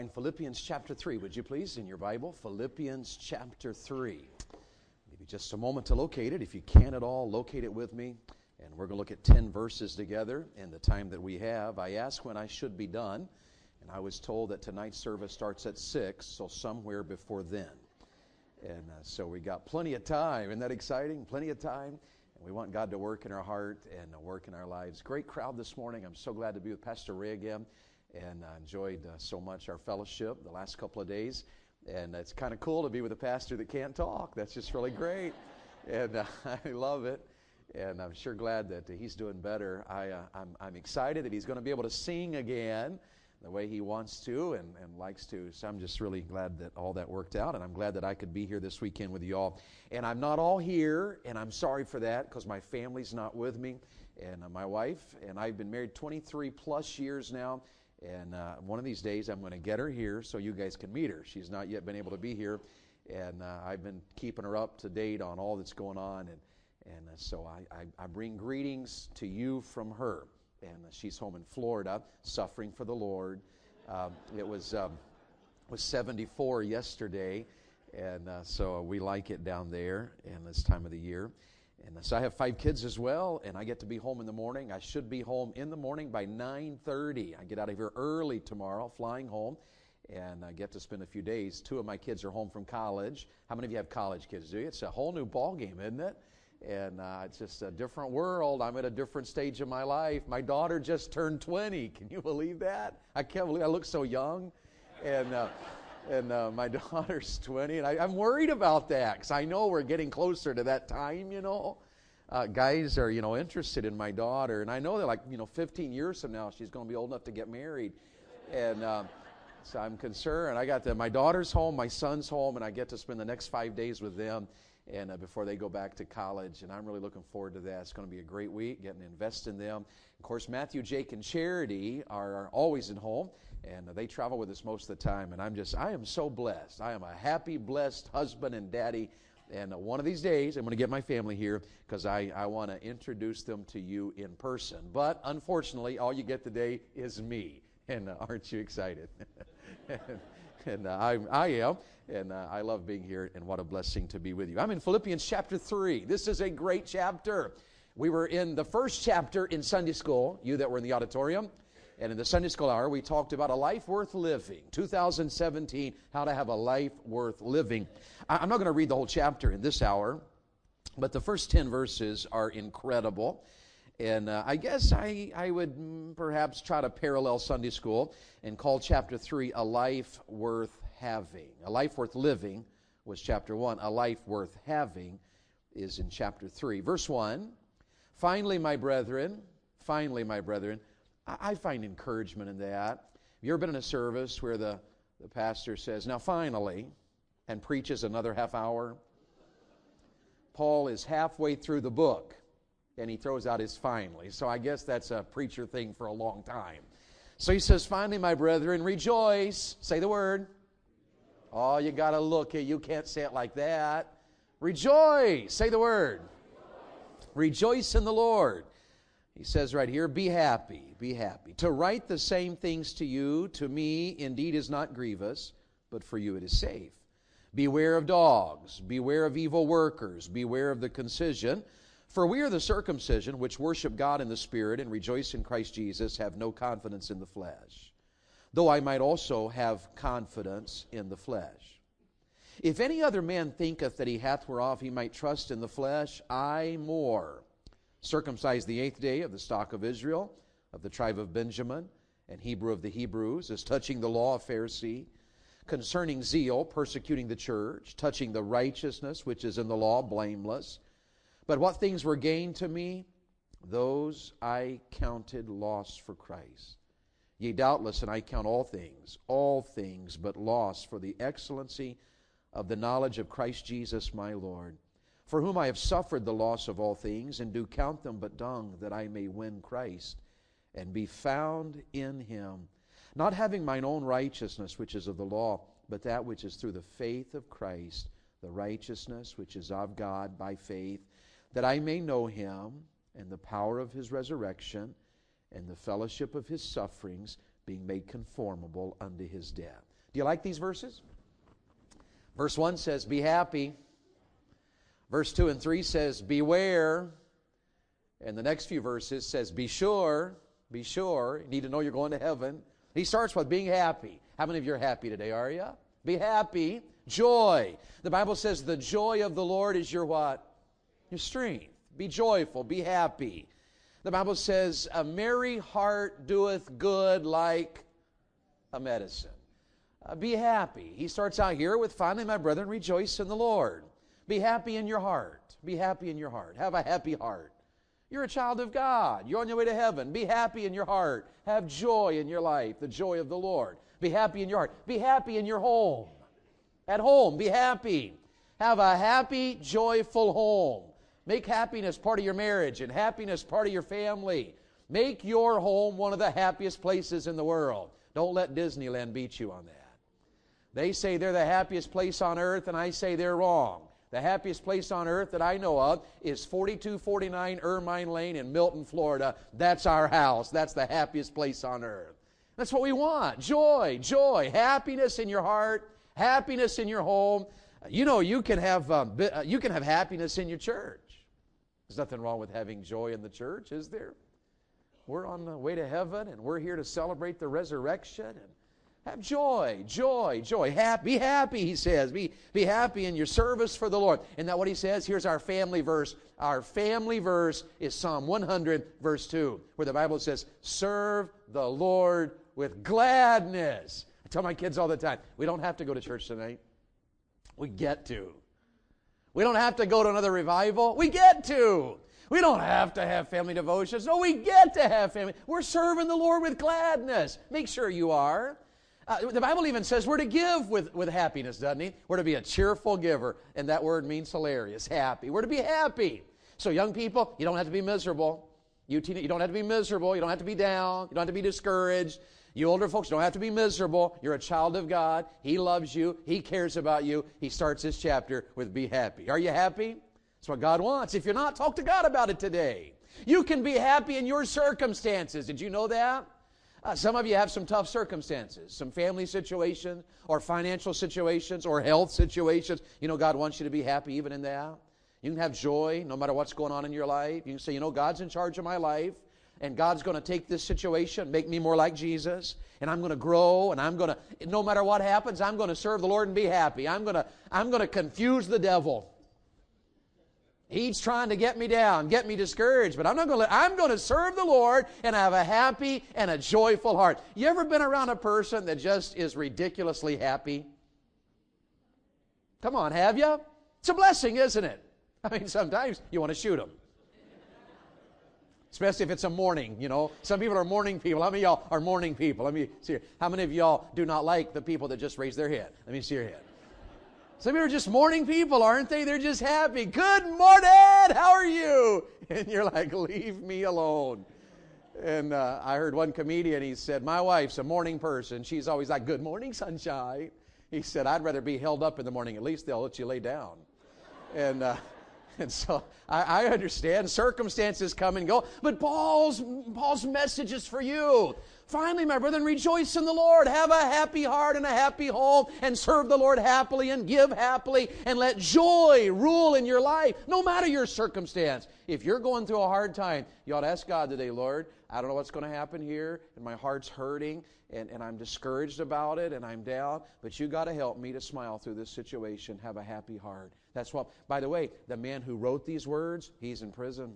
Find Philippians chapter 3, would you please, in your Bible? Philippians chapter 3. Maybe just a moment to locate it. If you can at all, locate it with me. And we're going to look at 10 verses together in the time that we have. I asked when I should be done, and I was told that tonight's service starts at 6, so somewhere before then. And uh, so we got plenty of time. Isn't that exciting? Plenty of time. And we want God to work in our heart and work in our lives. Great crowd this morning. I'm so glad to be with Pastor Ray again and uh, enjoyed uh, so much our fellowship the last couple of days. And it's kind of cool to be with a pastor that can't talk. That's just really great. and uh, I love it. And I'm sure glad that he's doing better. I, uh, I'm, I'm excited that he's going to be able to sing again the way he wants to and, and likes to. So I'm just really glad that all that worked out. And I'm glad that I could be here this weekend with you all. And I'm not all here, and I'm sorry for that because my family's not with me and uh, my wife. And I've been married 23 plus years now. And uh, one of these days, I'm going to get her here so you guys can meet her. She's not yet been able to be here, and uh, I've been keeping her up to date on all that's going on. And, and uh, so I, I, I, bring greetings to you from her. And uh, she's home in Florida, suffering for the Lord. Um, it was, um, was 74 yesterday, and uh, so we like it down there in this time of the year. And so I have five kids as well, and I get to be home in the morning. I should be home in the morning by 9:30. I get out of here early tomorrow, flying home, and I get to spend a few days. Two of my kids are home from college. How many of you have college kids? Do you? It's a whole new ball game, isn't it? And uh, it's just a different world. I'm at a different stage of my life. My daughter just turned 20. Can you believe that? I can't believe I look so young. And uh, and uh, my daughter's 20, and I, am worried about that because I know we're getting closer to that time, you know. Uh, guys are, you know, interested in my daughter, and I know that, like, you know, 15 years from now, she's going to be old enough to get married. And uh, so I'm concerned. I got the, my daughter's home, my son's home, and I get to spend the next five days with them and uh, before they go back to college. And I'm really looking forward to that. It's going to be a great week, getting to invest in them. Of course, Matthew, Jake, and Charity are, are always at home, and they travel with us most of the time. And I'm just, I am so blessed. I am a happy, blessed husband and daddy. And one of these days, I'm going to get my family here because I, I want to introduce them to you in person. But unfortunately, all you get today is me. And uh, aren't you excited? and uh, I, I am, and uh, I love being here, and what a blessing to be with you. I'm in Philippians chapter 3. This is a great chapter. We were in the first chapter in Sunday school, you that were in the auditorium, and in the Sunday school hour, we talked about a life worth living. 2017, how to have a life worth living. I'm not going to read the whole chapter in this hour, but the first 10 verses are incredible. And uh, I guess I, I would perhaps try to parallel Sunday school and call chapter 3 a life worth having. A life worth living was chapter 1. A life worth having is in chapter 3. Verse 1 Finally, my brethren, finally, my brethren, I, find encouragement in that. Have you ever been in a service where the, the pastor says, Now finally, and preaches another half hour? Paul is halfway through the book and he throws out his finally. So I guess that's a preacher thing for a long time. So he says, Finally, my brethren, rejoice. Say the word. Oh, you got to look. It. You can't say it like that. Rejoice. Say the word. Rejoice in the Lord. He says right here, be happy, be happy. To write the same things to you, to me, indeed is not grievous, but for you it is safe. Beware of dogs, beware of evil workers, beware of the concision for we are the circumcision which worship God in the Spirit and rejoice in Christ Jesus, have no confidence in the flesh, though I might also have confidence in the flesh. If any other man thinketh that he hath whereof he might trust in the flesh, I more. Circumcised the eighth day of the stock of Israel, of the tribe of Benjamin, and Hebrew of the Hebrews, as touching the law of Pharisee, concerning zeal, persecuting the church, touching the righteousness which is in the law, blameless. But what things were gained to me, those I counted loss for Christ. Yea, doubtless, and I count all things, all things but loss for the excellency of the knowledge of Christ Jesus my Lord, for whom I have suffered the loss of all things, and do count them but dung, that I may win Christ, and be found in him, not having mine own righteousness, which is of the law, but that which is through the faith of Christ, the righteousness which is of God by faith that I may know him and the power of his resurrection and the fellowship of his sufferings, being made conformable unto his death. Do you like these verses? Verse 1 says, Be happy. Verse 2 and 3 says, Beware. And the next few verses says, Be sure. Be sure. You need to know you're going to heaven. He starts with being happy. How many of you are happy today, are you? Be happy. Joy. The Bible says the joy of the Lord is your what? Your strength. Be joyful. Be happy. The Bible says, A merry heart doeth good like a medicine. Uh, be happy. He starts out here with, Finally, my brethren, rejoice in the Lord. Be happy in your heart. Be happy in your heart. Have a happy heart. You're a child of God. You're on your way to heaven. Be happy in your heart. Have joy in your life, the joy of the Lord. Be happy in your heart. Be happy in your home. At home, be happy. Have a happy, joyful home. Make happiness part of your marriage and happiness part of your family. Make your home one of the happiest places in the world. Don't let Disneyland beat you on that. They say they're the happiest place on earth, and I say they're wrong. The happiest place on earth that I know of is 4249 Ermine Lane in Milton, Florida. That's our house. That's the happiest place on earth. That's what we want joy, joy, happiness in your heart, happiness in your home. You know, you can have, um, you can have happiness in your church. There's nothing wrong with having joy in the church, is there? We're on the way to heaven and we're here to celebrate the resurrection and have joy, joy, joy. Happy, be happy, he says. Be, be happy in your service for the Lord. Isn't that what he says? Here's our family verse. Our family verse is Psalm 100, verse 2, where the Bible says, Serve the Lord with gladness. I tell my kids all the time, we don't have to go to church tonight. We get to. We don't have to go to another revival. We get to. We don't have to have family devotions. No, we get to have family. We're serving the Lord with gladness. Make sure you are. Uh, the Bible even says we're to give with, with happiness, doesn't it? We're to be a cheerful giver, and that word means hilarious, happy. We're to be happy. So, young people, you don't have to be miserable. You, teen, you don't have to be miserable. You don't have to be down. You don't have to be discouraged. You older folks don't have to be miserable. You're a child of God. He loves you. He cares about you. He starts this chapter with be happy. Are you happy? That's what God wants. If you're not, talk to God about it today. You can be happy in your circumstances. Did you know that? Uh, some of you have some tough circumstances, some family situations, or financial situations, or health situations. You know, God wants you to be happy even in that. You can have joy no matter what's going on in your life. You can say, you know, God's in charge of my life, and God's going to take this situation, make me more like Jesus, and I'm going to grow, and I'm going to, no matter what happens, I'm going to serve the Lord and be happy. I'm going to, I'm going to confuse the devil. He's trying to get me down, get me discouraged, but I'm not going to I'm going to serve the Lord and have a happy and a joyful heart. You ever been around a person that just is ridiculously happy? Come on, have you? It's a blessing, isn't it? I mean, sometimes you want to shoot them. Especially if it's a morning, you know. Some people are morning people. How many y'all are morning people? Let me see. Here. How many of y'all do not like the people that just raise their head? Let me see your head. Some people are just morning people, aren't they? They're just happy. Good morning. How are you? And you're like, leave me alone. And uh, I heard one comedian, he said, My wife's a morning person. She's always like, Good morning, sunshine. He said, I'd rather be held up in the morning. At least they'll let you lay down. And, uh, and so I, I, understand circumstances come and go, but Paul's, Paul's message is for you. Finally, my brethren, rejoice in the Lord. Have a happy heart and a happy home and serve the Lord happily and give happily and let joy rule in your life, no matter your circumstance. If you're going through a hard time, you ought to ask God today, Lord, I don't know what's going to happen here, and my heart's hurting, and, and I'm discouraged about it, and I'm down, but you got to help me to smile through this situation, have a happy heart. That's what, by the way, the man who wrote these words, he's in prison.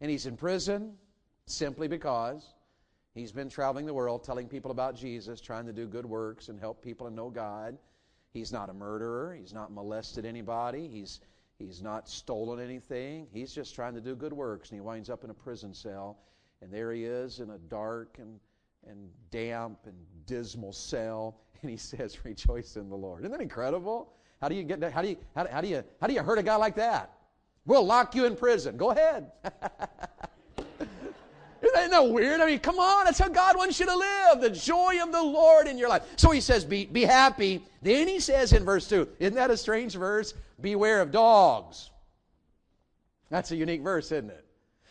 And he's in prison simply because he's been traveling the world telling people about Jesus, trying to do good works and help people to know God. He's not a murderer, he's not molested anybody, he's he's not stolen anything. He's just trying to do good works and he winds up in a prison cell and there he is in a dark and and damp and dismal cell and he says rejoice in the Lord. Isn't that incredible? How do you get how do you how, how do you how do you hurt a guy like that? We'll lock you in prison. Go ahead. Isn't that weird? I mean, come on, that's how God wants you to live. The joy of the Lord in your life. So he says, be, be happy. Then he says in verse 2, isn't that a strange verse? Beware of dogs. That's a unique verse, isn't it?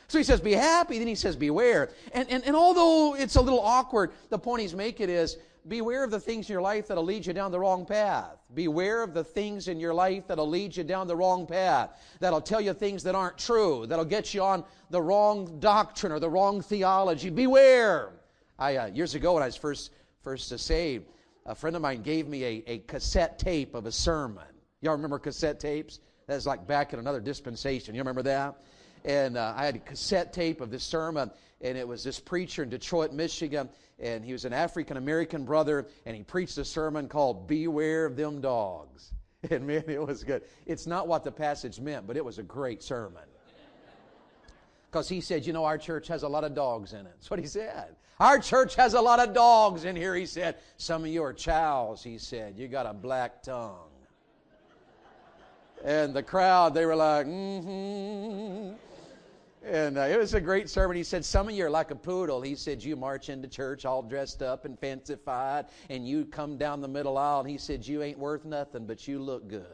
So he says, be happy. Then he says, beware. And, and, and although it's a little awkward, the point he's making is beware of the things in your life that'll lead you down the wrong path. Beware of the things in your life that'll lead you down the wrong path, that'll tell you things that aren't true, that'll get you on the wrong doctrine or the wrong theology. Beware. I, uh, years ago, when I was first, first saved, a friend of mine gave me a, a cassette tape of a sermon. Y'all remember cassette tapes? That's like back in another dispensation. You remember that? And uh, I had a cassette tape of this sermon, and it was this preacher in Detroit, Michigan, and he was an African American brother, and he preached a sermon called Beware of Them Dogs. And man, it was good. It's not what the passage meant, but it was a great sermon. Because he said, You know, our church has a lot of dogs in it. That's what he said. Our church has a lot of dogs in here, he said. Some of you are chows, he said. You got a black tongue. And the crowd, they were like, mm hmm. And uh, it was a great sermon. He said, Some of you are like a poodle. He said, You march into church all dressed up and fancified, and you come down the middle aisle, and he said, You ain't worth nothing, but you look good.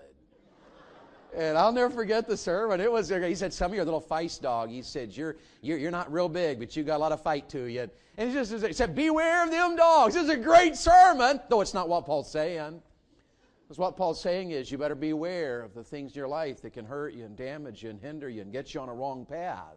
And I'll never forget the sermon. It was, he said, Some of you are little feist dog. He said, You're, you're, you're not real big, but you got a lot of fight to you. And he, just, he said, Beware of them dogs. This is a great sermon, though it's not what Paul's saying. Because what Paul's saying is you better beware of the things in your life that can hurt you and damage you and hinder you and get you on a wrong path.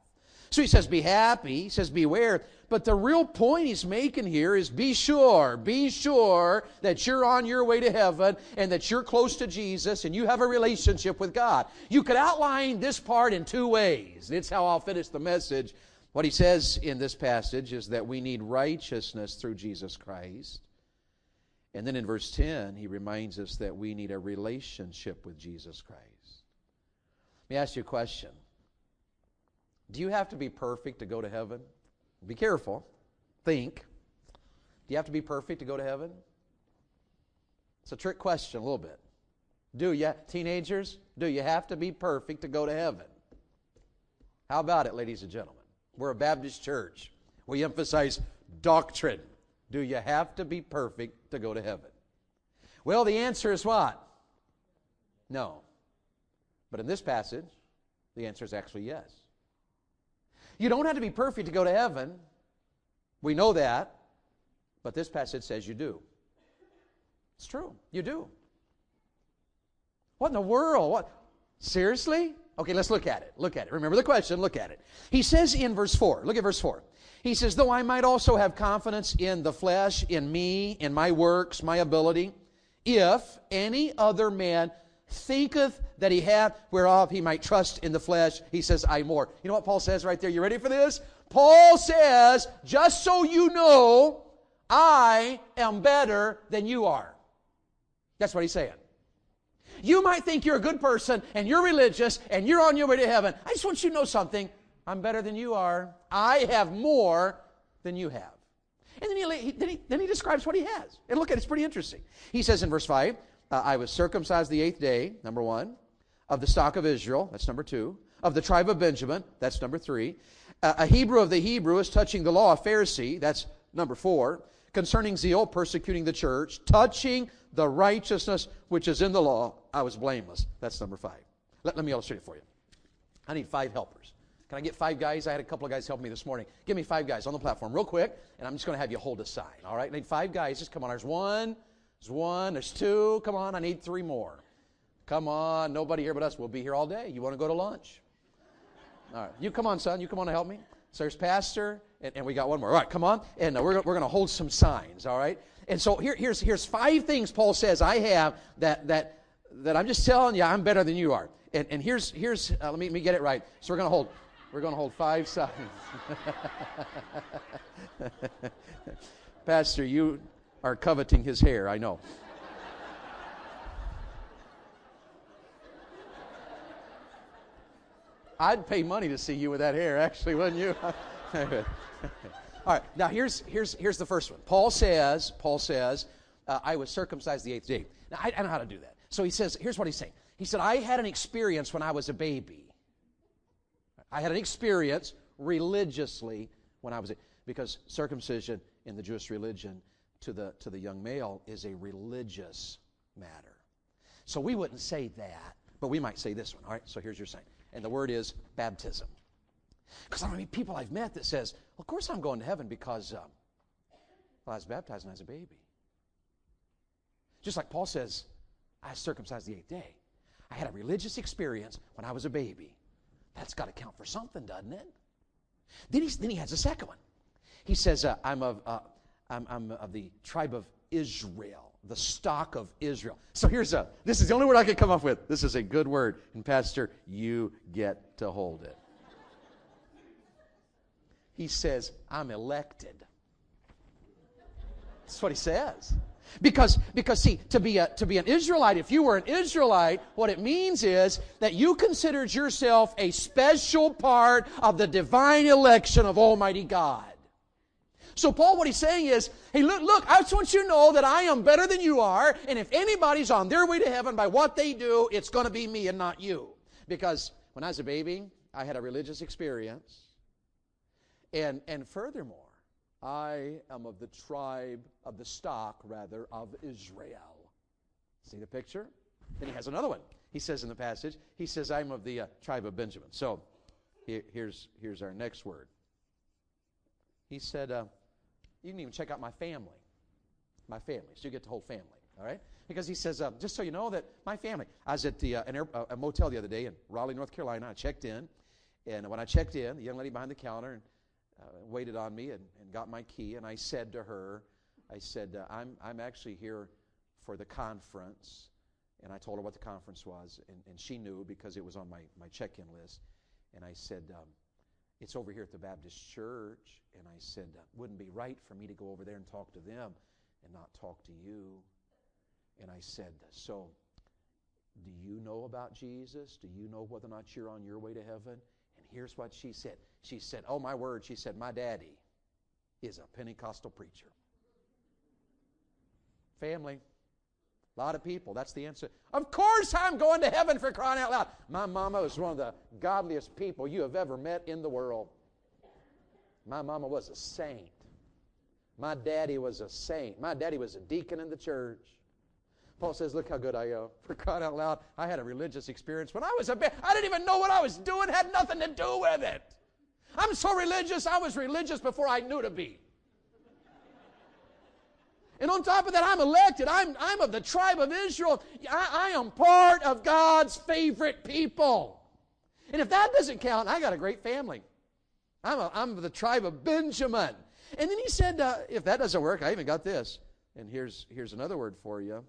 So he says, be happy. He says, beware. But the real point he's making here is be sure, be sure that you're on your way to heaven and that you're close to Jesus and you have a relationship with God. You could outline this part in two ways. It's how I'll finish the message. What he says in this passage is that we need righteousness through Jesus Christ. And then in verse 10, he reminds us that we need a relationship with Jesus Christ. Let me ask you a question Do you have to be perfect to go to heaven? Be careful. Think. Do you have to be perfect to go to heaven? It's a trick question, a little bit. Do you, teenagers, do you have to be perfect to go to heaven? How about it, ladies and gentlemen? We're a Baptist church. We emphasize doctrine. Do you have to be perfect to go to heaven? Well, the answer is what? No. But in this passage, the answer is actually yes. You don't have to be perfect to go to heaven. We know that. But this passage says you do. It's true. You do. What in the world? What? Seriously? Okay, let's look at it. Look at it. Remember the question. Look at it. He says in verse 4, look at verse 4. He says, Though I might also have confidence in the flesh, in me, in my works, my ability, if any other man thinketh that he hath whereof he might trust in the flesh, he says, I more. You know what Paul says right there? You ready for this? Paul says, just so you know, I am better than you are. That's what he's saying. You might think you're a good person and you're religious and you're on your way to heaven. I just want you to know something. I'm better than you are. I have more than you have. And then he, then he, then he describes what he has. And look at it, it's pretty interesting. He says in verse 5, uh, I was circumcised the eighth day, number one, of the stock of Israel, that's number two, of the tribe of Benjamin, that's number three, uh, a Hebrew of the Hebrew, Hebrews, touching the law, a Pharisee, that's number four, concerning zeal, persecuting the church, touching the righteousness which is in the law, I was blameless. That's number five. Let, let me illustrate it for you. I need five helpers. Can I get five guys? I had a couple of guys help me this morning. Give me five guys on the platform real quick, and I'm just going to have you hold a sign, all right? I need five guys. Just come on. There's one, there's one, there's two. Come on, I need three more. Come on, nobody here but us. We'll be here all day. You want to go to lunch? All right, you come on, son. You come on to help me. So there's Pastor, and, and we got one more. All right, come on. And uh, we're, we're going to hold some signs, all right? And so here, here's, here's five things Paul says I have that, that, that I'm just telling you I'm better than you are. And, and here's, here's uh, let, me, let me get it right. So we're going to hold we're going to hold five signs. Pastor, you are coveting his hair, I know. I'd pay money to see you with that hair, actually, wouldn't you? All right, now here's, here's, here's the first one. Paul says, Paul says, uh, I was circumcised the eighth day. Now, I, I know how to do that. So he says, here's what he's saying. He said, I had an experience when I was a baby. I had an experience religiously when I was, because circumcision in the Jewish religion to the, to the young male is a religious matter. So we wouldn't say that, but we might say this one. All right, so here's your sign. And the word is baptism. Because I know people I've met that says, well, of course I'm going to heaven because um, well, I was baptized when I was a baby. Just like Paul says, I circumcised the eighth day. I had a religious experience when I was a baby. That's got to count for something, doesn't it? Then, he's, then he has a second one. He says, uh, I'm, of, uh, I'm, I'm of the tribe of Israel, the stock of Israel. So here's a, this is the only word I could come up with. This is a good word. And Pastor, you get to hold it. He says, I'm elected. That's what he says. Because, because see, to be, a, to be an Israelite, if you were an Israelite, what it means is that you considered yourself a special part of the divine election of Almighty God. So Paul, what he's saying is, hey, look, look, I just want you to know that I am better than you are, and if anybody's on their way to heaven by what they do, it's going to be me and not you. Because when I was a baby, I had a religious experience. And, and furthermore, I am of the tribe, of the stock, rather, of Israel. See the picture? Then he has another one. He says in the passage, he says, I'm of the uh, tribe of Benjamin. So here, here's, here's our next word. He said, uh, You can even check out my family. My family. So you get the whole family, all right? Because he says, uh, Just so you know that my family. I was at the, uh, an air, uh, a motel the other day in Raleigh, North Carolina. I checked in. And when I checked in, the young lady behind the counter, and uh, waited on me and, and, got my key. And I said to her, I said, uh, I'm, I'm actually here for the conference. And I told her what the conference was. And, and she knew because it was on my, my check in list. And I said, um, It's over here at the Baptist church. And I said, uh, Wouldn't be right for me to go over there and talk to them and not talk to you. And I said, So, do you know about Jesus? Do you know whether or not you're on your way to heaven? Here's what she said she said, Oh, my word, she said, My daddy is a Pentecostal preacher. Family. A lot of people, that's the answer. Of course, I'm going to heaven for crying out loud. My mama was one of the godliest people you have ever met in the world. My mama was a saint. My daddy was a saint. My daddy was a deacon in the church. Paul says, Look how good I am. For crying out loud, I had a religious experience when I was a baby. I didn't even know what I was doing, had nothing to do with it. I'm so religious, I was religious before I knew to be. And on top of that, I'm elected. I'm, I'm of the tribe of Israel. I, I am part of God's favorite people. And if that doesn't count, I got a great family. I'm, a, I'm of the tribe of Benjamin. And then he said, uh, if that doesn't work, I even got this. And here's, here's another word for you.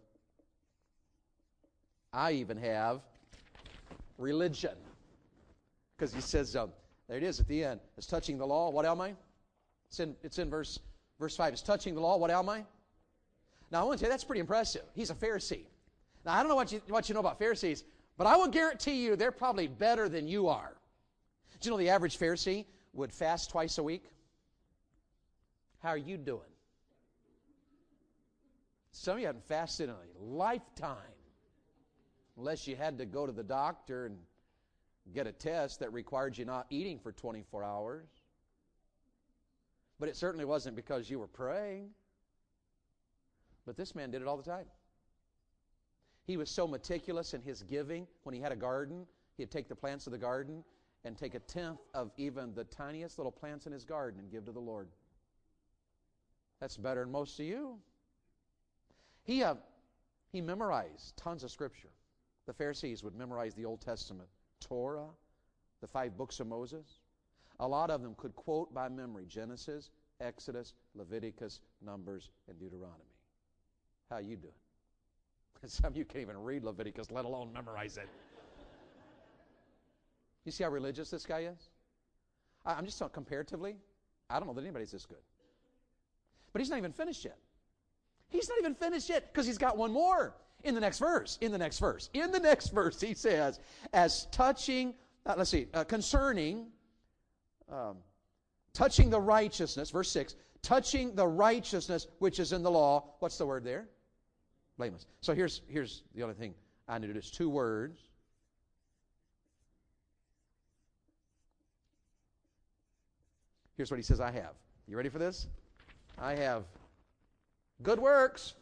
I even have religion. Because he says, um, there it is at the end. It's touching the law. What am I? It's in, it's in verse, verse 5. It's touching the law. What am I? Now, I want to you, that's pretty impressive. He's a Pharisee. Now, I don't know what you, what you know about Pharisees, but I will guarantee you they're probably better than you are. Do you know the average Pharisee would fast twice a week? How are you doing? Some of you haven't fasted in a lifetime, unless you had to go to the doctor and get a test that required you not eating for 24 hours. But it certainly wasn't because you were praying. But this man did it all the time. He was so meticulous in his giving. When he had a garden, he'd take the plants of the garden and take a tenth of even the tiniest little plants in his garden and give to the Lord. That's better than most of you. He, uh, he memorized tons of Scripture. The Pharisees would memorize the Old Testament Torah, the five books of Moses. A lot of them could quote by memory Genesis, Exodus, Leviticus, Numbers, and Deuteronomy. How you doing? Some of you can't even read Leviticus, let alone memorize it. You see how religious this guy is? I'm just talking comparatively. I don't know that anybody's this good. But he's not even finished yet. He's not even finished yet because he's got one more in the next verse. In the next verse. In the next verse, he says, as touching, uh, let's see, uh, concerning, um, touching the righteousness, verse 6, touching the righteousness which is in the law. What's the word there? Blameless. So here's, here's the only thing I need is two words. Here's what he says I have. You ready for this? I have good works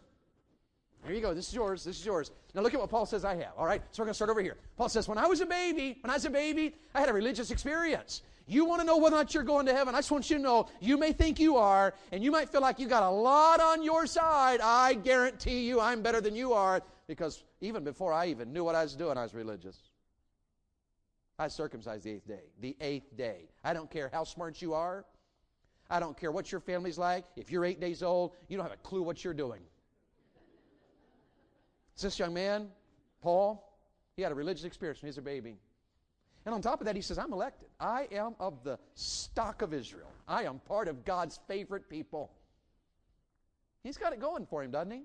here you go. This is yours. This is yours. Now look at what Paul says I have. All right. So we're going to start over here. Paul says, when I was a baby, when I was a baby, I had a religious experience. You want to know whether or not you're going to heaven? I just want you to know you may think you are, and you might feel like you got a lot on your side. I guarantee you I'm better than you are because even before I even knew what I was doing, I was religious. I circumcised the eighth day. The eighth day. I don't care how smart you are. I don't care what your family's like. If you're eight days old, you don't have a clue what you're doing. It's this young man, Paul, he had a religious experience when he was a baby. And on top of that, he says, I'm elected. I am of the stock of Israel. I am part of God's favorite people. He's got it going for him, doesn't he?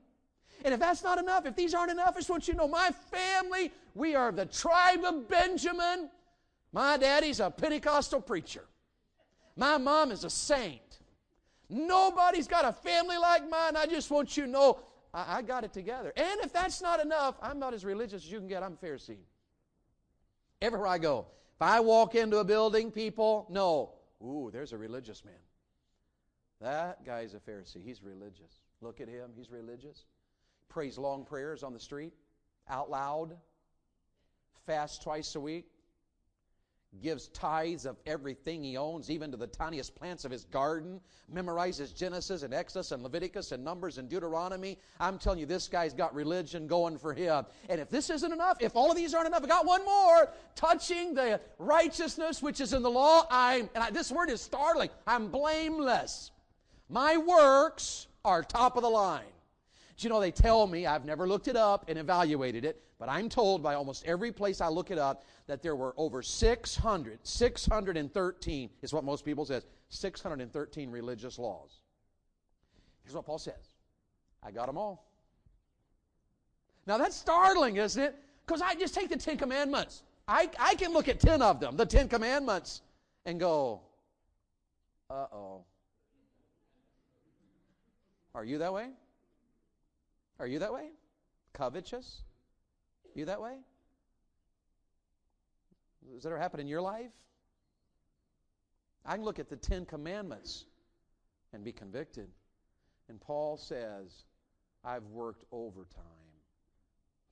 And if that's not enough, if these aren't enough, I just want you to know my family, we are the tribe of Benjamin. My daddy's a Pentecostal preacher. My mom is a saint. Nobody's got a family like mine. I just want you to know I, I got it together. And if that's not enough, I'm not as religious as you can get. I'm a Pharisee. Everywhere I go, if I walk into a building, people know, ooh, there's a religious man. That guy's a Pharisee. He's religious. Look at him. He's religious. Prays long prayers on the street, out loud, fast twice a week, gives tithes of everything he owns, even to the tiniest plants of his garden, memorizes Genesis and Exodus and Leviticus and Numbers and Deuteronomy. I'm telling you, this guy's got religion going for him. And if this isn't enough, if all of these aren't enough, I got one more. Touching the righteousness which is in the law, I'm, and I, this word is startling, I'm blameless. My works are top of the line. But you know, they tell me, I've never looked it up and evaluated it, but I'm told by almost every place I look it up that there were over 600, 613 is what most people says, 613 religious laws. Here's what Paul says. I got them all. Now that's startling, isn't it? Because I just take the Ten Commandments. I, I can look at 10 of them, the Ten Commandments, and go, uh oh. Are you that way? Are you that way? Covetous? You that way? Does that ever happen in your life? I can look at the Ten Commandments and be convicted. And Paul says, I've worked overtime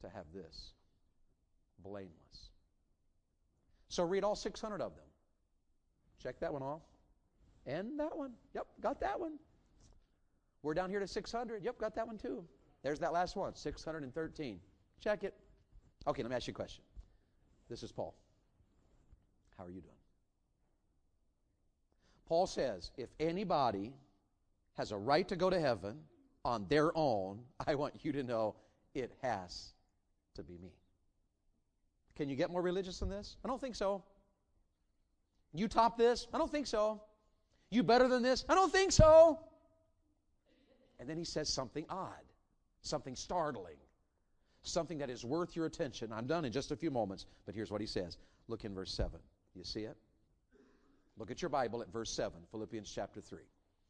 to have this blameless. So read all 600 of them. Check that one off. And that one. Yep, got that one. We're down here to 600. Yep, got that one too. There's that last one, 613. Check it. Okay, let me ask you a question. This is Paul. How are you doing? Paul says, if anybody has a right to go to heaven on their own, I want you to know it has to be me. Can you get more religious than this? I don't think so. You top this? I don't think so. You better than this? I don't think so. And then he says something odd something startling, something that is worth your attention. I'm done in just a few moments, but here's what he says. Look in verse 7. You see it? Look at your Bible at verse 7, Philippians chapter 3.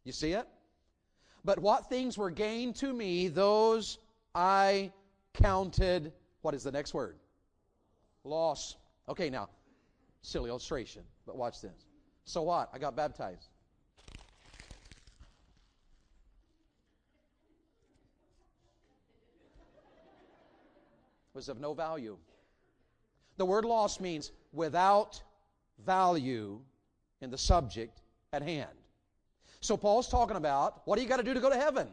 You see it? But what things were gained to me, those I counted. What is the next word? Loss. Okay, now, silly illustration, but watch this. So what? I got baptized. Was of no value. The word lost means without value in the subject at hand. So Paul's talking about what do you got to do to go to heaven?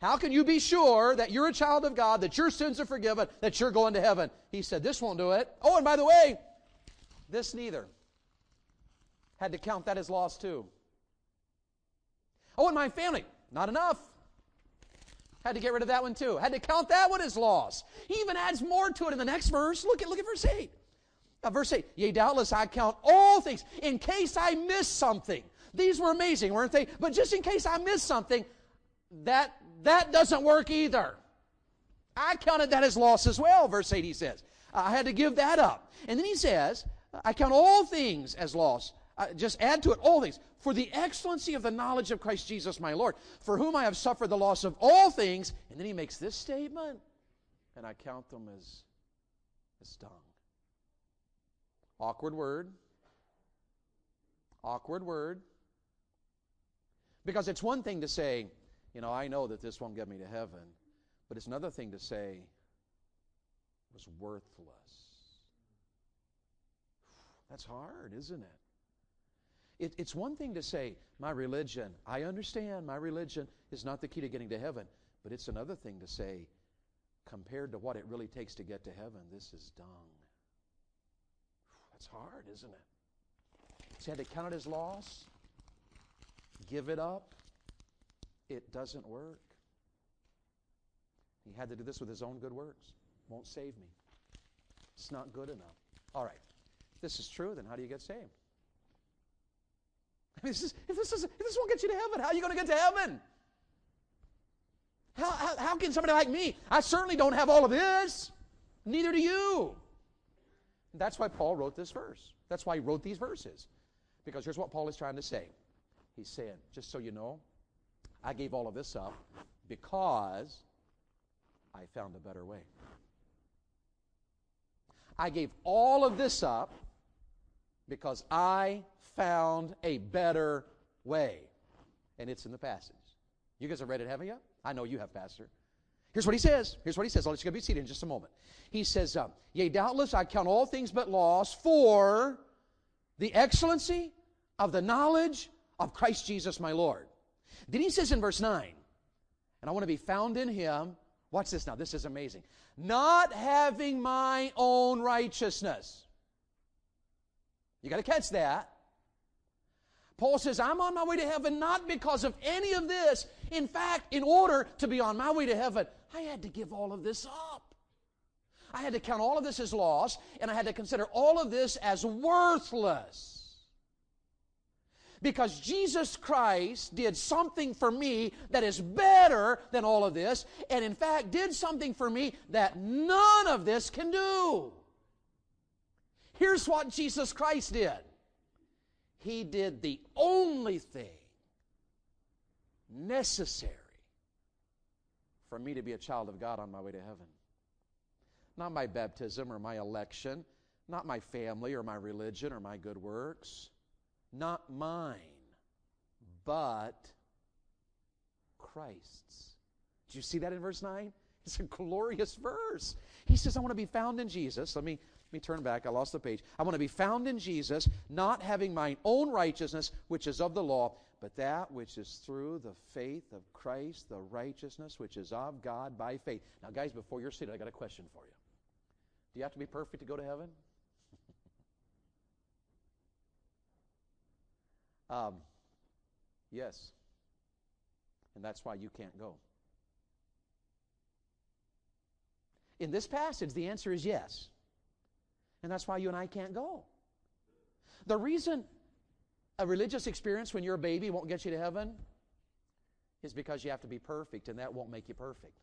How can you be sure that you're a child of God, that your sins are forgiven, that you're going to heaven? He said, This won't do it. Oh, and by the way, this neither. Had to count that as lost too. Oh, and my family, not enough. Had to get rid of that one too. Had to count that one as loss. He even adds more to it in the next verse. Look at, look at verse 8. Uh, verse 8, yea, doubtless I count all things in case I miss something. These were amazing, weren't they? But just in case I miss something, that, that doesn't work either. I counted that as loss as well, verse 8 he says. I had to give that up. And then he says, I count all things as loss. Uh, just add to it all things for the excellency of the knowledge of Christ Jesus my Lord, for whom I have suffered the loss of all things. And then he makes this statement, and I count them as, as dung. Awkward word. Awkward word. Because it's one thing to say, you know, I know that this won't get me to heaven, but it's another thing to say, it was worthless. That's hard, isn't it? It, it's one thing to say, my religion, I understand my religion is not the key to getting to heaven, but it's another thing to say, compared to what it really takes to get to heaven, this is dung. That's hard, isn't it? He had to count it as loss, give it up. It doesn't work. He had to do this with his own good works. Won't save me. It's not good enough. All right. If this is true, then how do you get saved? I mean, this is, if, this is, if this won't get you to heaven, how are you going to get to heaven? How, how, how can somebody like me? I certainly don't have all of this. Neither do you. That's why Paul wrote this verse. That's why he wrote these verses. Because here's what Paul is trying to say. He's saying, just so you know, I gave all of this up because I found a better way. I gave all of this up because I found a better way. And it's in the passage. You guys have read it, haven't you? I know you have, Pastor. Here's what he says. Here's what he says. I'll let you go be seated in just a moment. He says, um, Yea, doubtless I count all things but loss for the excellency of the knowledge of Christ Jesus my Lord. Then he says in verse 9, and I want to be found in him. Watch this now. This is amazing. Not having my own righteousness. You got to catch that. Paul says, I'm on my way to heaven not because of any of this. In fact, in order to be on my way to heaven, I had to give all of this up. I had to count all of this as loss, and I had to consider all of this as worthless. Because Jesus Christ did something for me that is better than all of this, and in fact did something for me that none of this can do. Here's what Jesus Christ did He did the only thing necessary for me to be a child of God on my way to heaven. Not my baptism or my election, not my family or my religion or my good works not mine, but Christ's. Did you see that in verse 9? It's a glorious verse. He says, I want to be found in Jesus. Let me, let me turn back. I lost the page. I want to be found in Jesus, not having mine own righteousness, which is of the law, but that which is through the faith of Christ, the righteousness which is of God by faith. Now, guys, before you're seated, I got a question for you. Do you have to be perfect to go to heaven? Um, yes. And that's why you can't go. In this passage, the answer is yes. And that's why you and I can't go. The reason a religious experience when you're a baby won't get you to heaven is because you have to be perfect, and that won't make you perfect.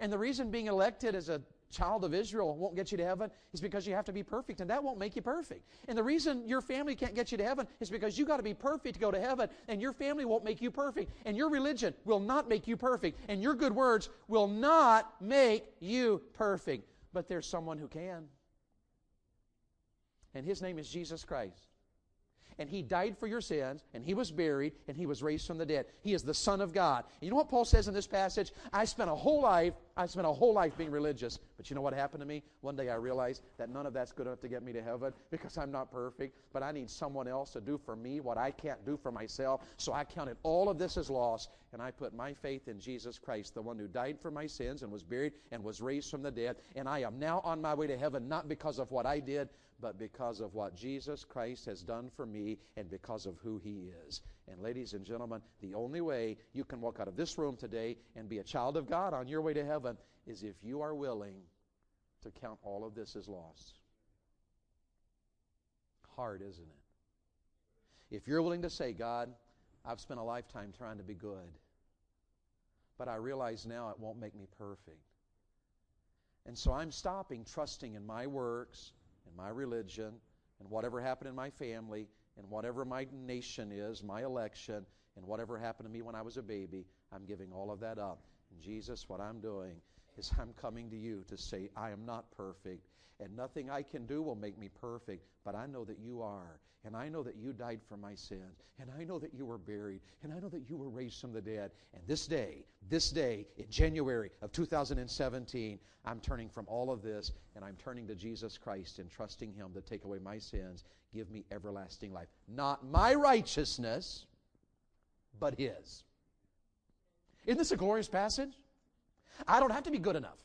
And the reason being elected as a child of Israel won't get you to heaven is because you have to be perfect, and that won't make you perfect. And the reason your family can't get you to heaven is because you got to be perfect to go to heaven, and your family won't make you perfect, and your religion will not make you perfect, and your good words will not make you perfect. But there's someone who can. And his name is Jesus Christ and he died for your sins, and he was buried, and he was raised from the dead. He is the Son of God. And you know what Paul says in this passage? I spent a whole life, I spent a whole life being religious. But you know what happened to me? One day I realized that none of that's good enough to get me to heaven because I'm not perfect, but I need someone else to do for me what I can't do for myself. So I counted all of this as loss, and I put my faith in Jesus Christ, the one who died for my sins and was buried and was raised from the dead. And I am now on my way to heaven, not because of what I did, but because of what Jesus Christ has done for me and because of who he is. And ladies and gentlemen, the only way you can walk out of this room today and be a child of God on your way to heaven is if you are willing to count all of this as loss. Hard, isn't it? If you're willing to say, God, I've spent a lifetime trying to be good, but I realize now it won't make me perfect. And so I'm stopping trusting in my works and my religion and whatever happened in my family and whatever my nation is, my election, and whatever happened to me when I was a baby, I'm giving all of that up. And Jesus, what I'm doing is I'm coming to you to say, I am not perfect, and nothing I can do will make me perfect, but I know that you are. And I know that you died for my sins. And I know that you were buried. And I know that you were raised from the dead. And this day, this day, in January of 2017, I'm turning from all of this and I'm turning to Jesus Christ and trusting Him to take away my sins, give me everlasting life. Not my righteousness, but His. Isn't this a glorious passage? I don't have to be good enough.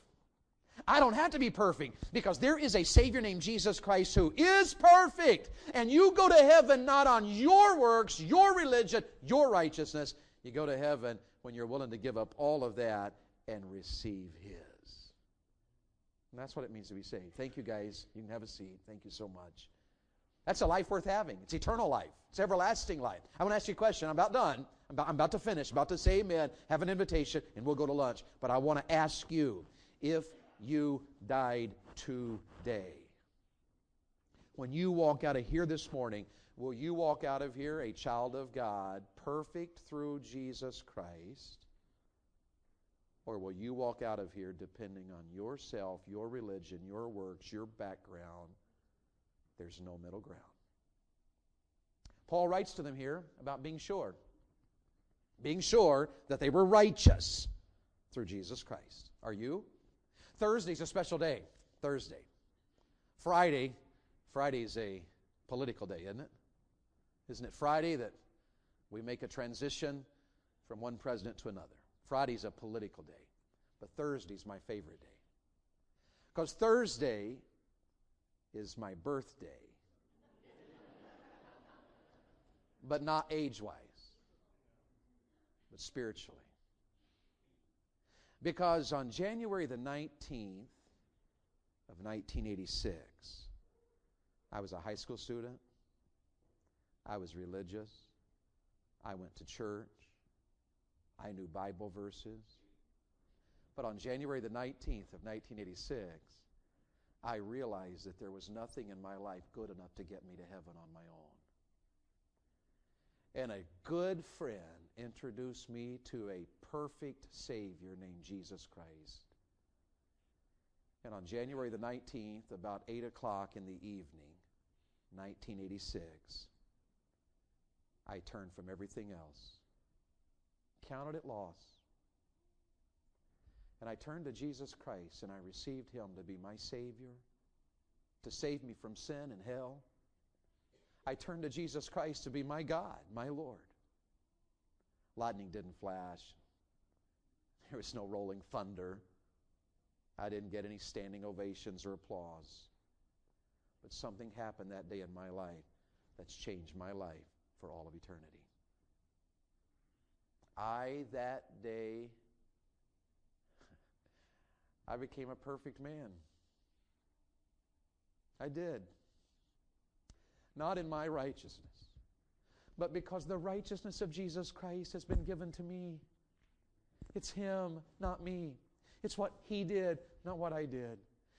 I don't have to be perfect because there is a Savior named Jesus Christ who is perfect. And you go to heaven not on your works, your religion, your righteousness. You go to heaven when you're willing to give up all of that and receive His. And that's what it means to be saved. Thank you, guys. You can have a seat. Thank you so much. That's a life worth having. It's eternal life. It's everlasting life. I want to ask you a question. I'm about done. I'm about, I'm about to finish. I'm about to say amen, have an invitation, and we'll go to lunch. But I want to ask you if you died today. When you walk out of here this morning, will you walk out of here a child of God, perfect through Jesus Christ? Or will you walk out of here depending on yourself, your religion, your works, your background? There's no middle ground. Paul writes to them here about being sure. Being sure that they were righteous through Jesus Christ. Are you? Thursday's a special day. Thursday. Friday, Friday's a political day, isn't it? Isn't it Friday that we make a transition from one president to another? Friday's a political day, but Thursday's my favorite day. Because Thursday is my birthday, but not age wise, but spiritually. Because on January the 19th of 1986, I was a high school student. I was religious. I went to church. I knew Bible verses. But on January the 19th of 1986, I realized that there was nothing in my life good enough to get me to heaven on my own. And a good friend introduced me to a perfect Savior named Jesus Christ. And on January the 19th, about 8 o'clock in the evening, 1986, I turned from everything else, counted it loss, and I turned to Jesus Christ and I received Him to be my Savior, to save me from sin and hell. I turned to Jesus Christ to be my God, my Lord. Lightning didn't flash. There was no rolling thunder. I didn't get any standing ovations or applause. But something happened that day in my life that's changed my life for all of eternity. I, that day, I became a perfect man. I did. Not in my righteousness, but because the righteousness of Jesus Christ has been given to me. It's Him, not me. It's what He did, not what I did.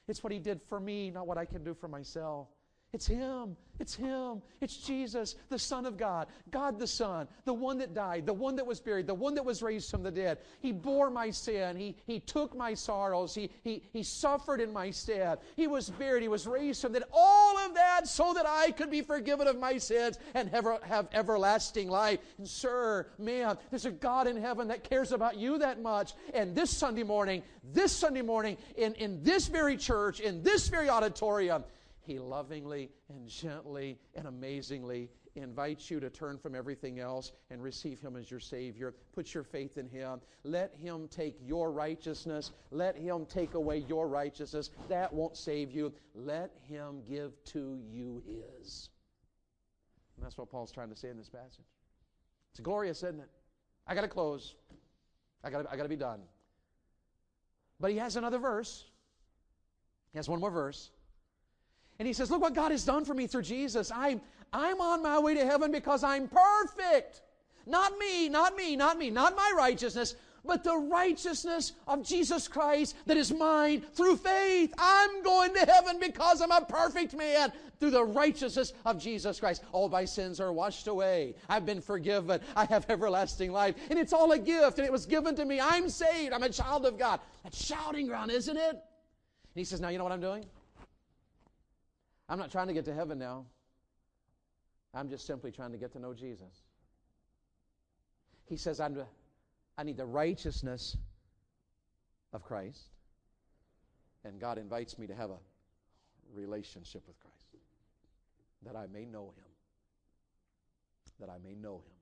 It's what He did for me, not what I can do for myself. It's Him. It's Him. It's Jesus, the Son of God, God the Son, the one that died, the one that was buried, the one that was raised from the dead. He bore my sin. He, he took my sorrows. He, he, he suffered in my stead. He was buried. He was raised from the dead. All of that so that I could be forgiven of my sins and have, have everlasting life. And, sir, man, there's a God in heaven that cares about you that much. And this Sunday morning, this Sunday morning, in, in this very church, in this very auditorium, he lovingly and gently and amazingly invites you to turn from everything else and receive Him as your Savior. Put your faith in Him. Let Him take your righteousness. Let Him take away your righteousness. That won't save you. Let Him give to you His. And that's what Paul's trying to say in this passage. It's glorious, isn't it? I got to close. I got I to be done. But he has another verse. He has one more verse. And he says, Look what God has done for me through Jesus. I'm, I'm on my way to heaven because I'm perfect. Not me, not me, not me, not my righteousness, but the righteousness of Jesus Christ that is mine through faith. I'm going to heaven because I'm a perfect man through the righteousness of Jesus Christ. All my sins are washed away. I've been forgiven. I have everlasting life. And it's all a gift, and it was given to me. I'm saved. I'm a child of God. That's shouting ground, isn't it? And he says, Now, you know what I'm doing? I'm not trying to get to heaven now. I'm just simply trying to get to know Jesus. He says, I'm, I need the righteousness of Christ. And God invites me to have a relationship with Christ that I may know him. That I may know him.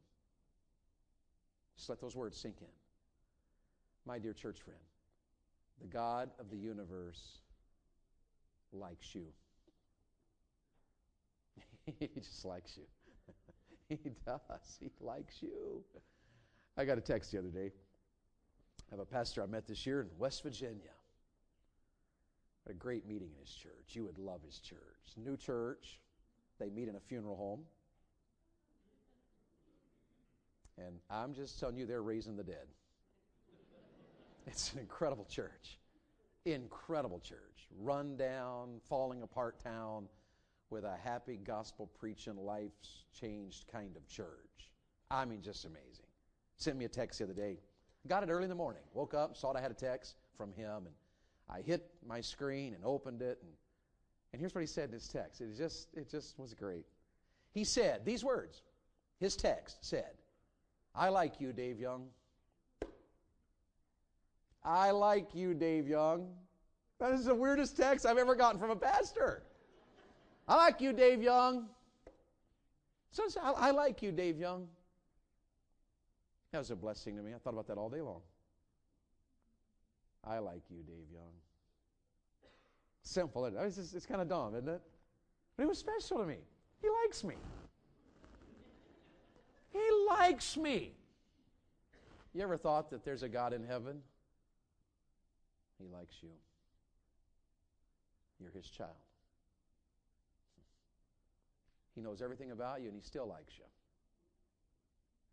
Just let those words sink in. My dear church friend, the God of the universe likes you. he just likes you. he does. He likes you. I got a text the other day. I have a pastor I met this year in West Virginia. Had a great meeting in his church. You would love his church. New church. They meet in a funeral home. And I'm just telling you, they're raising the dead. It's an incredible church. Incredible church. Run down, falling apart town with a happy gospel preaching, life's changed kind of church. I mean, just amazing. Sent me a text the other day. Got it early in the morning. Woke up, saw I had a text from him, and I hit my screen and opened it. And, and here's what he said in his text. It just, it just was great. He said these words. His text said, I like you, Dave Young. I like you, Dave Young. That is the weirdest text I've ever gotten from a pastor. I like you, Dave Young. I, I like you, Dave Young. That was a blessing to me. I thought about that all day long. I like you, Dave Young. Simple. It's, just, it's kind of dumb, isn't it? But it was special to me. He likes me. He likes me. You ever thought that there's a God in heaven? He likes you. You're his child. He knows everything about you and he still likes you.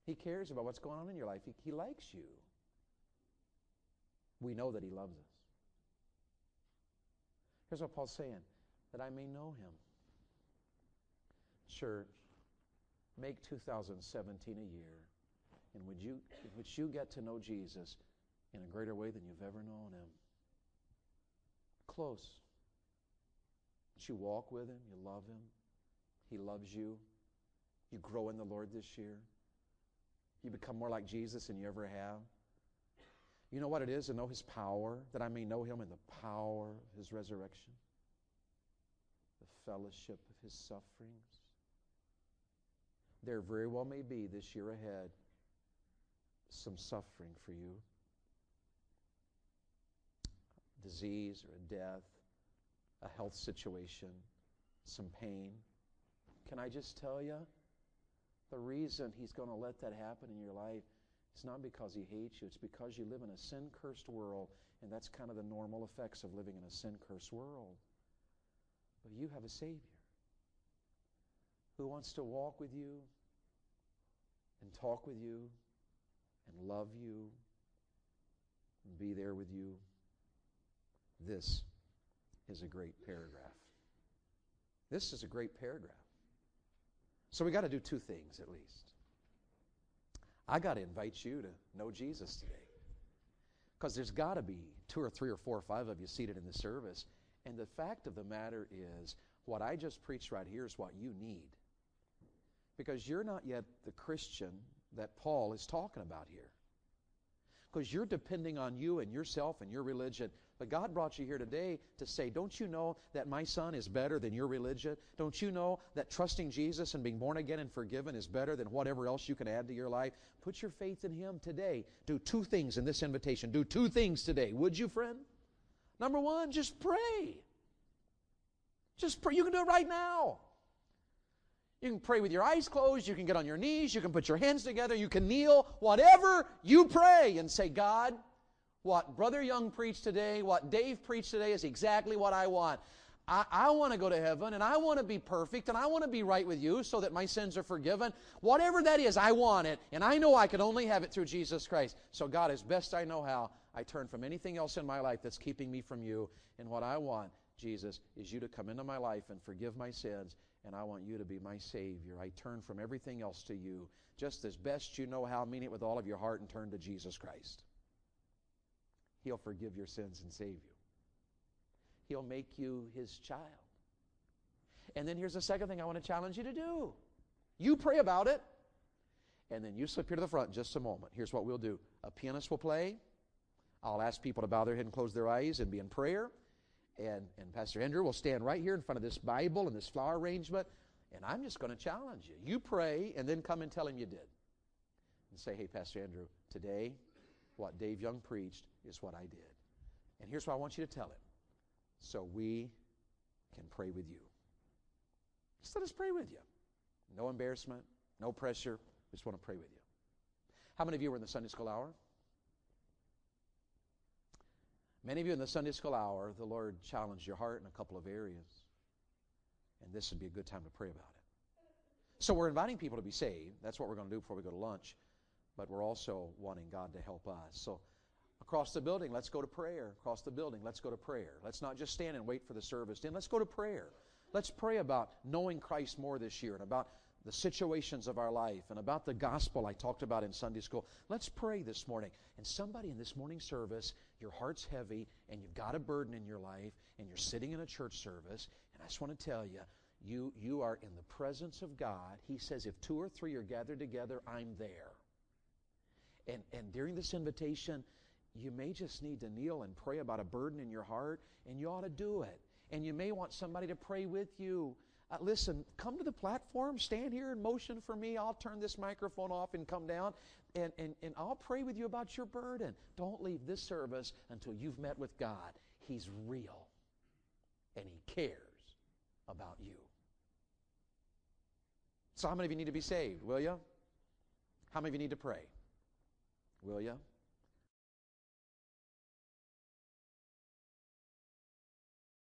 He cares about what's going on in your life. He, he likes you. We know that he loves us. Here's what Paul's saying that I may know him. Church, make 2017 a year in which you, in which you get to know Jesus in a greater way than you've ever known him. Close. That you walk with him, you love him, he loves you. You grow in the Lord this year. You become more like Jesus than you ever have. You know what it is to know His power, that I may know Him in the power of His resurrection, the fellowship of His sufferings. There very well may be this year ahead some suffering for you disease or a death, a health situation, some pain. Can I just tell you? The reason He's going to let that happen in your life is not because He hates you, it's because you live in a sin cursed world, and that's kind of the normal effects of living in a sin cursed world. But you have a Savior who wants to walk with you and talk with you and love you and be there with you. This is a great paragraph. This is a great paragraph. So we got to do two things at least. I got to invite you to know Jesus today. Because there's got to be two or three or four or five of you seated in the service. And the fact of the matter is, what I just preached right here is what you need. Because you're not yet the Christian that Paul is talking about here because you're depending on you and yourself and your religion. But God brought you here today to say, Don't you know that my son is better than your religion? Don't you know that trusting Jesus and being born again and forgiven is better than whatever else you can add to your life? Put your faith in Him today. Do two things in this invitation. Do two things today. Would you, friend? Number one, just pray. Just pray. You can do it right now. You can pray with your eyes closed. You can get on your knees. You can put your hands together. You can kneel. Whatever you pray and say, God, what Brother Young preached today, what Dave preached today is exactly what I want. I, I want to go to heaven and I want to be perfect and I want to be right with you so that my sins are forgiven. Whatever that is, I want it. And I know I can only have it through Jesus Christ. So, God, as best I know how, I turn from anything else in my life that's keeping me from you. And what I want, Jesus, is you to come into my life and forgive my sins. And I want you to be my Savior. I turn from everything else to you. Just as best you know how, mean it with all of your heart and turn to Jesus Christ. He'll forgive your sins and save you. He'll make you his child. And then here's the second thing I want to challenge you to do you pray about it, and then you slip here to the front just a moment. Here's what we'll do a pianist will play. I'll ask people to bow their head and close their eyes and be in prayer. And, and Pastor Andrew will stand right here in front of this Bible and this flower arrangement. And I'm just going to challenge you. You pray and then come and tell him you did. And say, hey, Pastor Andrew, today, what Dave Young preached is what I did. And here's what I want you to tell him so we can pray with you. Just let us pray with you. No embarrassment, no pressure. We just want to pray with you. How many of you were in the Sunday school hour? Many of you in the Sunday school hour, the Lord challenged your heart in a couple of areas. And this would be a good time to pray about it. So we're inviting people to be saved. That's what we're going to do before we go to lunch. But we're also wanting God to help us. So Across the building, let's go to prayer. Across the building, let's go to prayer. Let's not just stand and wait for the service. Then let's go to prayer. Let's pray about knowing Christ more this year and about the situations of our life and about the gospel I talked about in Sunday school. Let's pray this morning. And somebody in this morning service, your heart's heavy and you've got a burden in your life and you're sitting in a church service, and I just want to tell you, you, you are in the presence of God. He says, if two or three are gathered together, I'm there. And, and during this invitation, you may just need to kneel and pray about a burden in your heart, and you ought to do it. And you may want somebody to pray with you. Uh, listen, come to the platform, stand here and motion for me. I'll turn this microphone off and come down, and, and, and I'll pray with you about your burden. Don't leave this service until you've met with God. He's real, and He cares about you. So, how many of you need to be saved? Will you? How many of you need to pray? Will you?